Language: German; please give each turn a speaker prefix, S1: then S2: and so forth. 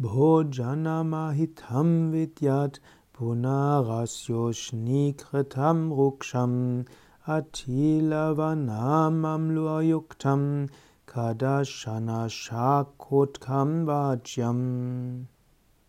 S1: Bhojanamahitam vidyat punarasyo shnikritam ruksham atilavanam luayuktam kadashana shakotkam vajyam